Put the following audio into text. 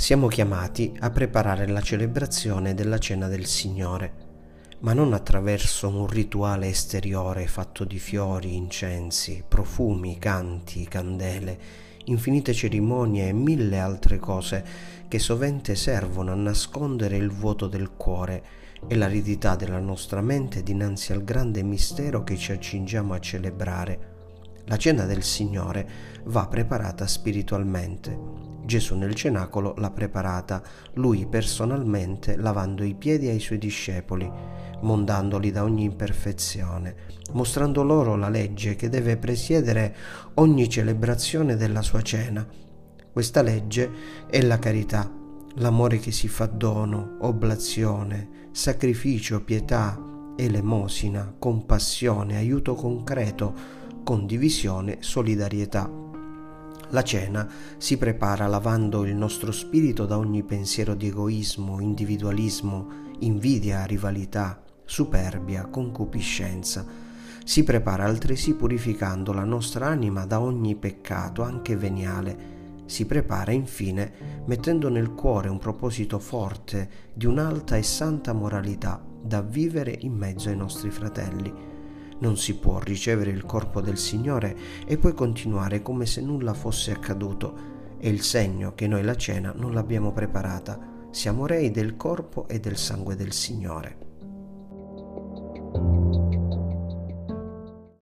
Siamo chiamati a preparare la celebrazione della cena del Signore, ma non attraverso un rituale esteriore fatto di fiori, incensi, profumi, canti, candele, infinite cerimonie e mille altre cose che sovente servono a nascondere il vuoto del cuore e l'aridità della nostra mente dinanzi al grande mistero che ci accingiamo a celebrare. La cena del Signore va preparata spiritualmente Gesù nel cenacolo l'ha preparata, lui personalmente lavando i piedi ai suoi discepoli, mondandoli da ogni imperfezione, mostrando loro la legge che deve presiedere ogni celebrazione della sua cena. Questa legge è la carità, l'amore che si fa dono, oblazione, sacrificio, pietà, elemosina, compassione, aiuto concreto, condivisione, solidarietà. La cena si prepara lavando il nostro spirito da ogni pensiero di egoismo, individualismo, invidia, rivalità, superbia, concupiscenza. Si prepara altresì purificando la nostra anima da ogni peccato, anche veniale. Si prepara infine mettendo nel cuore un proposito forte di un'alta e santa moralità da vivere in mezzo ai nostri fratelli non si può ricevere il corpo del Signore e poi continuare come se nulla fosse accaduto. È il segno che noi la cena non l'abbiamo preparata. Siamo rei del corpo e del sangue del Signore.